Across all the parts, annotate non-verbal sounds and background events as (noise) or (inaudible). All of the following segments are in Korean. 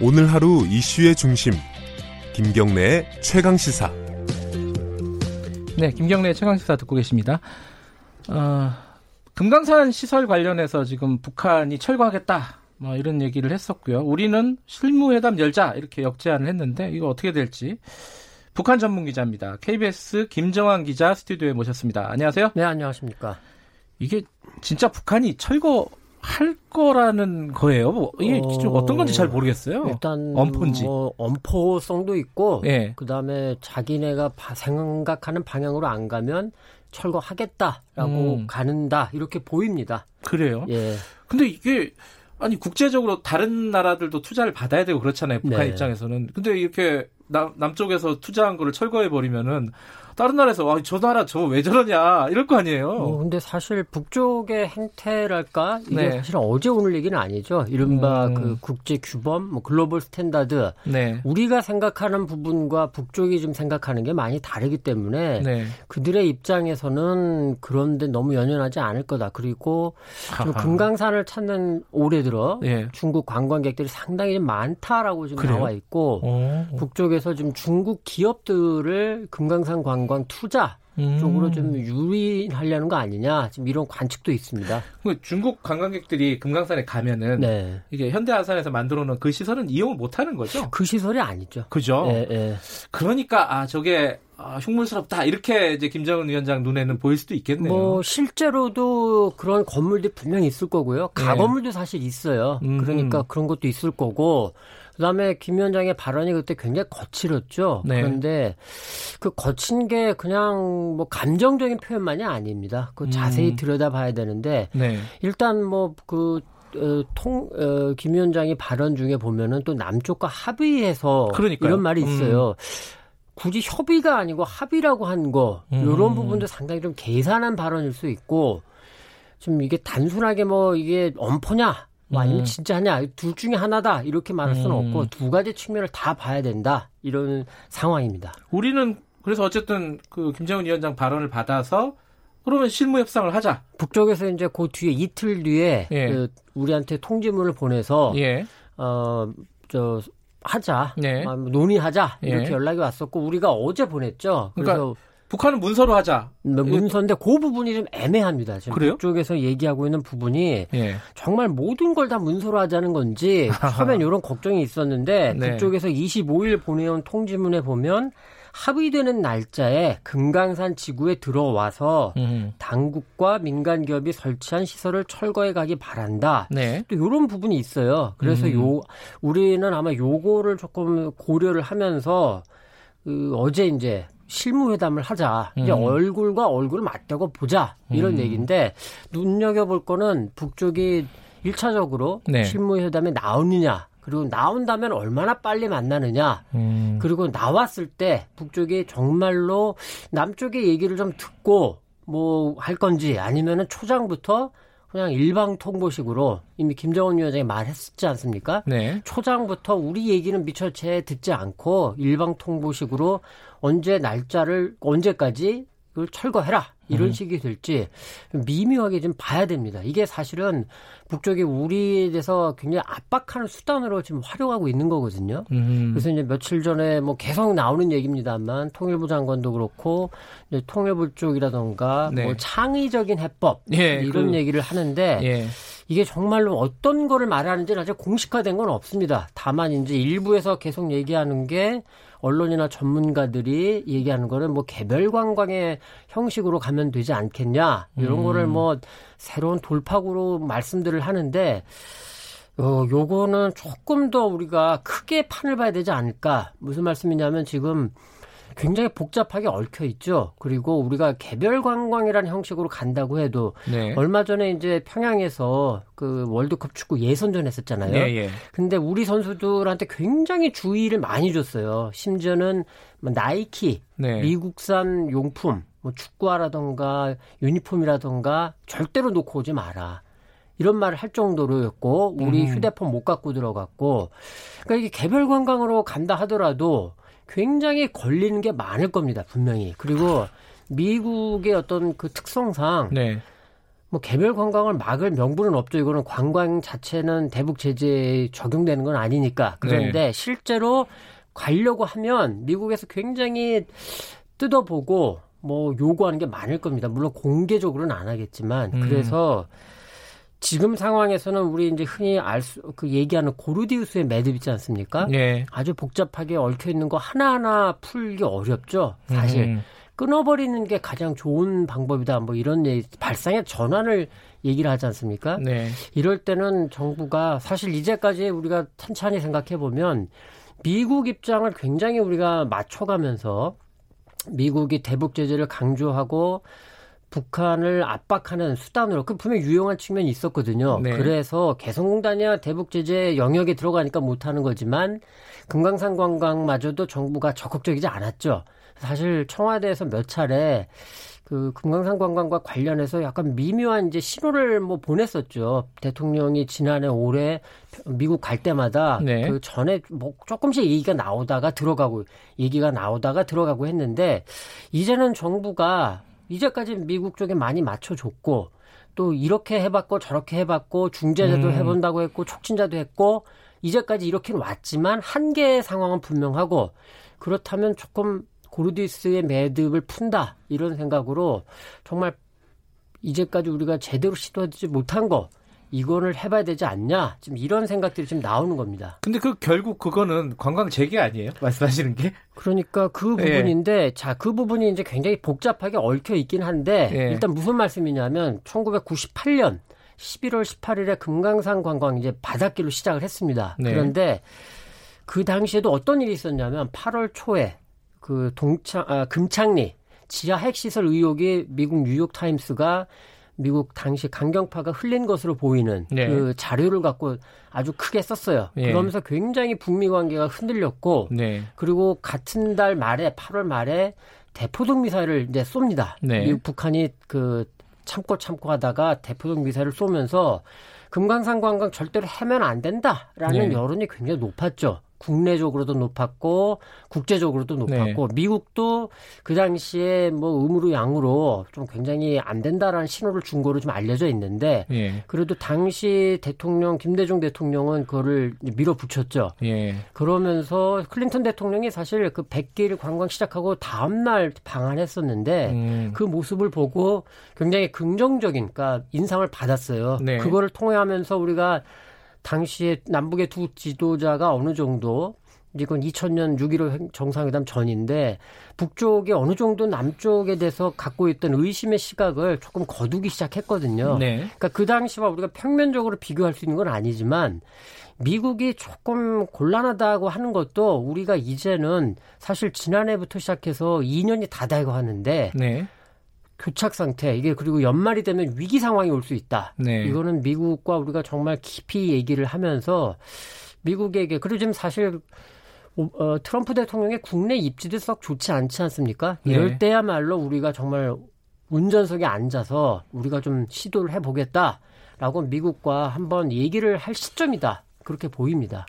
오늘 하루 이슈의 중심 김경래의 최강 시사. 네, 김경래 최강 시사 듣고 계십니다. 어, 금강산 시설 관련해서 지금 북한이 철거하겠다. 뭐 이런 얘기를 했었고요. 우리는 실무회담 열자 이렇게 역제안을 했는데 이거 어떻게 될지 북한 전문 기자입니다. KBS 김정환 기자 스튜디오에 모셨습니다. 안녕하세요. 네, 안녕하십니까. 이게 진짜 북한이 철거 할 거라는 거예요. 뭐 이게 어... 좀 어떤 건지 잘 모르겠어요. 일단 엄포인지 뭐 엄포성도 있고, 예. 그다음에 자기네가 생각하는 방향으로 안 가면 철거하겠다라고 음. 가는다 이렇게 보입니다. 그래요? 예. 근데 이게 아니 국제적으로 다른 나라들도 투자를 받아야 되고 그렇잖아요. 북한 네. 입장에서는. 근데 이렇게 남, 남쪽에서 투자한 거를 철거해 버리면은 다른 나라에서 와, 저 나라 저거 왜 저러냐 이럴 거 아니에요. 어, 근데 사실 북쪽의 행태랄까 이게 네. 사실 어제 오늘 얘기는 아니죠. 이른바 음. 그 국제 규범, 뭐 global standard. 네. 우리가 생각하는 부분과 북쪽이 좀 생각하는 게 많이 다르기 때문에 네. 그들의 입장에서는 그런데 너무 연연하지 않을 거다. 그리고 좀 금강산을 찾는 올해 들어 네. 중국 관광객들이 상당히 좀 많다라고 지금 나와 있고 오. 북쪽에서 지금 중국 기업들을 금강산 관광 관광 투자 음. 쪽으로 좀 유인하려는 거 아니냐 지금 이런 관측도 있습니다. 중국 관광객들이 금강산에 가면은 네. 이게 현대아산에서 만들어놓은 그 시설은 이용을 못하는 거죠? 그 시설이 아니죠. 그죠? 예, 예. 그러니까 아 저게 아, 흉물스럽다 이렇게 이제 김정은 위원장 눈에는 보일 수도 있겠네요. 뭐 실제로도 그런 건물들이 분명히 있을 거고요. 가건물도 네. 사실 있어요. 음. 그러니까 그런 것도 있을 거고 그다음에 김 위원장의 발언이 그때 굉장히 거칠었죠. 네. 그런데 그 거친 게 그냥 뭐 감정적인 표현만이 아닙니다. 그 자세히 음. 들여다봐야 되는데 네. 일단 뭐그 어, 통, 어, 김 위원장이 발언 중에 보면은 또 남쪽과 합의해서 그러니까요. 이런 말이 있어요. 음. 굳이 협의가 아니고 합의라고 한 거, 음. 이런 부분도 상당히 좀 계산한 발언일 수 있고, 좀 이게 단순하게 뭐 이게 엄포냐, 뭐 아니면 음. 진짜냐 둘 중에 하나다 이렇게 말할 수는 음. 없고 두 가지 측면을 다 봐야 된다 이런 상황입니다. 우리는 그래서 어쨌든 그 김정은 위원장 발언을 받아서 그러면 실무 협상을 하자. 북쪽에서 이제 그 뒤에 이틀 뒤에 예. 그 우리한테 통지문을 보내서 예. 어저 하자, 예. 아, 논의하자 이렇게 예. 연락이 왔었고 우리가 어제 보냈죠. 그러니까 그래서 북한은 문서로 하자. 네, 문서인데 그 부분이 좀 애매합니다. 지금 그래요? 북쪽에서 얘기하고 있는 부분이 예. 정말 모든 걸 다 문서로 하자는 건지 (laughs) 처음엔 이런 걱정이 있었는데 네. 북쪽에서 25일 보내온 통지문에 보면 합의되는 날짜에 금강산 지구에 들어와서 음. 당국과 민간 기업이 설치한 시설을 철거해 가기 바란다. 네. 또 이런 부분이 있어요. 그래서 음. 요 우리는 아마 요거를 조금 고려를 하면서 그 어제 이제 실무회담을 하자. 이제 음. 얼굴과 얼굴을 맞대고 보자. 이런 음. 얘기인데 눈여겨볼 거는 북쪽이 1차적으로 네. 실무회담에 나오느냐. 그리고 나온다면 얼마나 빨리 만나느냐. 음. 그리고 나왔을 때 북쪽이 정말로 남쪽의 얘기를 좀 듣고 뭐 할 건지 아니면은 초장부터 그냥 일방 통보식으로 이미 김정은 위원장이 말했지 않습니까? 네. 초장부터 우리 얘기는 미처 채 듣지 않고 일방 통보식으로 언제 날짜를 언제까지 그걸 철거해라 이런 음. 식이 될지 미묘하게 좀 봐야 됩니다. 이게 사실은 북쪽이 우리에 대해서 굉장히 압박하는 수단으로 지금 활용하고 있는 거거든요. 음. 그래서 이제 며칠 전에 뭐 계속 나오는 얘기입니다만 통일부 장관도 그렇고 이제 통일부 쪽이라던가 네. 뭐 창의적인 해법 예, 이런 그, 얘기를 하는데 예. 이게 정말로 어떤 거를 말하는지는 아직 공식화된 건 없습니다. 다만 이제 일부에서 계속 얘기하는 게 언론이나 전문가들이 얘기하는 거는 뭐 개별 관광의 형식으로 가면 되지 않겠냐 이런 음. 거를 뭐 새로운 돌파구로 말씀들을 하는데 어 요거는 조금 더 우리가 크게 판을 봐야 되지 않을까 무슨 말씀이냐면 지금 굉장히 복잡하게 얽혀 있죠. 그리고 우리가 개별 관광이라는 형식으로 간다고 해도 네. 얼마 전에 이제 평양에서 그 월드컵 축구 예선전 했었잖아요. 네, 예. 근데 우리 선수들한테 굉장히 주의를 많이 줬어요. 심지어는 뭐 나이키, 네. 미국산 용품, 뭐 축구화라던가 유니폼이라던가 절대로 놓고 오지 마라. 이런 말을 할 정도로였고 우리 음. 휴대폰 못 갖고 들어갔고 그러니까 이게 개별 관광으로 간다 하더라도 굉장히 걸리는 게 많을 겁니다, 분명히. 그리고 미국의 어떤 그 특성상 네. 뭐 개별 관광을 막을 명분은 없죠. 이거는 관광 자체는 대북 제재에 적용되는 건 아니니까. 그런데 네. 실제로 가려고 하면 미국에서 굉장히 뜯어보고 뭐 요구하는 게 많을 겁니다. 물론 공개적으로는 안 하겠지만 음. 그래서 지금 상황에서는 우리 이제 흔히 알 수 그 얘기하는 고르디우스의 매듭 있지 않습니까? 네. 아주 복잡하게 얽혀 있는 거 하나하나 풀기 어렵죠. 사실 음. 끊어버리는 게 가장 좋은 방법이다. 뭐 이런 얘기, 발상의 전환을 얘기를 하지 않습니까? 네. 이럴 때는 정부가 사실 이제까지 우리가 천천히 생각해 보면 미국 입장을 굉장히 우리가 맞춰가면서 미국이 대북 제재를 강조하고 북한을 압박하는 수단으로 그 분명 유용한 측면이 있었거든요. 네. 그래서 개성공단이야 대북 제재 영역에 들어가니까 못하는 거지만 금강산 관광마저도 정부가 적극적이지 않았죠. 사실 청와대에서 몇 차례 그 금강산 관광과 관련해서 약간 미묘한 이제 신호를 뭐 보냈었죠. 대통령이 지난해 올해 미국 갈 때마다 네. 그 전에 뭐 조금씩 얘기가 나오다가 들어가고 얘기가 나오다가 들어가고 했는데 이제는 정부가 이제까지 미국 쪽에 많이 맞춰줬고 또 이렇게 해봤고 저렇게 해봤고 중재자도 음. 해본다고 했고 촉진자도 했고 이제까지 이렇게는 왔지만 한계의 상황은 분명하고 그렇다면 조금 고르디스의 매듭을 푼다 이런 생각으로 정말 이제까지 우리가 제대로 시도하지 못한 거 이거를 해봐야 되지 않냐 지금 이런 생각들이 지금 나오는 겁니다. 근데 그 결국 그거는 관광 재개 아니에요? 말씀하시는 게? 그러니까 그 예. 부분인데 예. 자그 부분이 이제 굉장히 복잡하게 얽혀 있긴 한데 예. 일단 무슨 말씀이냐면 1998년 11월 18일에 금강산 관광 이제 바닷길로 시작을 했습니다. 네. 그런데 그 당시에도 어떤 일이 있었냐면 8월 초에 그 동창 아, 금창리 지하 핵시설 의혹이 미국 뉴욕 타임스가 미국 당시 강경파가 흘린 것으로 보이는 네. 그 자료를 갖고 아주 크게 썼어요. 네. 그러면서 굉장히 북미 관계가 흔들렸고 네. 그리고 같은 달 말에 8월 말에 대포동 미사일을 이제 쏩니다. 네. 미국 북한이 그 참고 참고 하다가 대포동 미사일을 쏘면서 금강산 관광 절대로 해면 안 된다라는 네. 여론이 굉장히 높았죠. 국내적으로도 높았고 국제적으로도 높았고 네. 미국도 그 당시에 뭐 음으로 양으로 좀 굉장히 안 된다라는 신호를 준 거로 좀 알려져 있는데 예. 그래도 당시 대통령 김대중 대통령은 그거를 밀어붙였죠. 예. 그러면서 클린턴 대통령이 사실 그 백길 관광 시작하고 다음 날 방한했었는데 음. 그 모습을 보고 굉장히 긍정적인 그러니까 인상을 받았어요. 네. 그거를 통해하면서 우리가 당시에 남북의 두 지도자가 어느 정도 이건 2000년 6.15 정상회담 전인데 북쪽이 어느 정도 남쪽에 대해서 갖고 있던 의심의 시각을 조금 거두기 시작했거든요. 네. 그러니까 그 당시와 우리가 평면적으로 비교할 수 있는 건 아니지만 미국이 조금 곤란하다고 하는 것도 우리가 이제는 사실 지난해부터 시작해서 2년이 다 되고 하는데 네. 교착 상태 이게 그리고 연말이 되면 위기 상황이 올 수 있다. 네. 이거는 미국과 우리가 정말 깊이 얘기를 하면서 미국에게 그리고 지금 사실 어, 트럼프 대통령의 국내 입지도 썩 좋지 않지 않습니까? 네. 이럴 때야말로 우리가 정말 운전석에 앉아서 우리가 좀 시도를 해보겠다라고 미국과 한번 얘기를 할 시점이다. 그렇게 보입니다.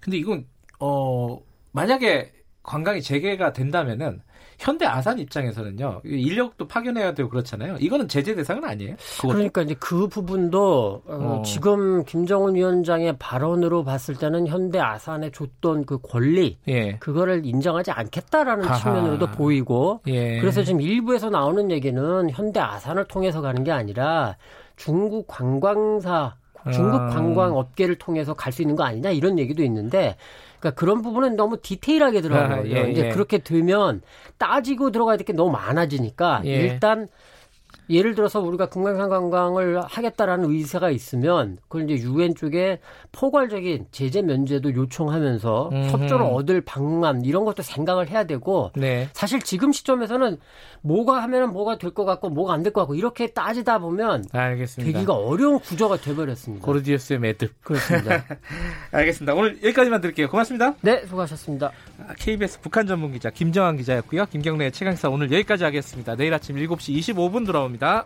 근데 이건 어 만약에 관광이 재개가 된다면은 현대 아산 입장에서는요 인력도 파견해야 되고 그렇잖아요. 이거는 제재 대상은 아니에요. 그것도? 그러니까 이제 그 부분도 어, 어. 지금 김정은 위원장의 발언으로 봤을 때는 현대 아산에 줬던 그 권리 예. 그거를 인정하지 않겠다라는 아하. 측면으로도 보이고 예. 그래서 지금 일부에서 나오는 얘기는 현대 아산을 통해서 가는 게 아니라 중국 관광사 중국 아. 관광 업계를 통해서 갈 수 있는 거 아니냐 이런 얘기도 있는데 그러니까 그런 부분은 너무 디테일하게 들어가는 아, 거예요. 예, 이제 예. 그렇게 되면 따지고 들어가야 될 게 너무 많아지니까 예. 일단 예를 들어서 우리가 금강산 관광을 하겠다라는 의사가 있으면 그걸 이제 유엔 쪽에 포괄적인 제재 면제도 요청하면서 음흠. 협조를 얻을 방안 이런 것도 생각을 해야 되고 네. 사실 지금 시점에서는 뭐가 하면은 뭐가 될 것 같고 뭐가 안 될 것 같고 이렇게 따지다 보면 알겠습니다. 되기가 어려운 구조가 돼버렸습니다. 고르디우스의 매듭. 그렇습니다. (laughs) 알겠습니다. 오늘 여기까지만 드릴게요. 고맙습니다. 네, 수고하셨습니다. KBS 북한 전문 기자 김정환 기자였고요. 김경래 최강사 오늘 여기까지 하겠습니다. 내일 아침 7시 25분 돌아옵 니다.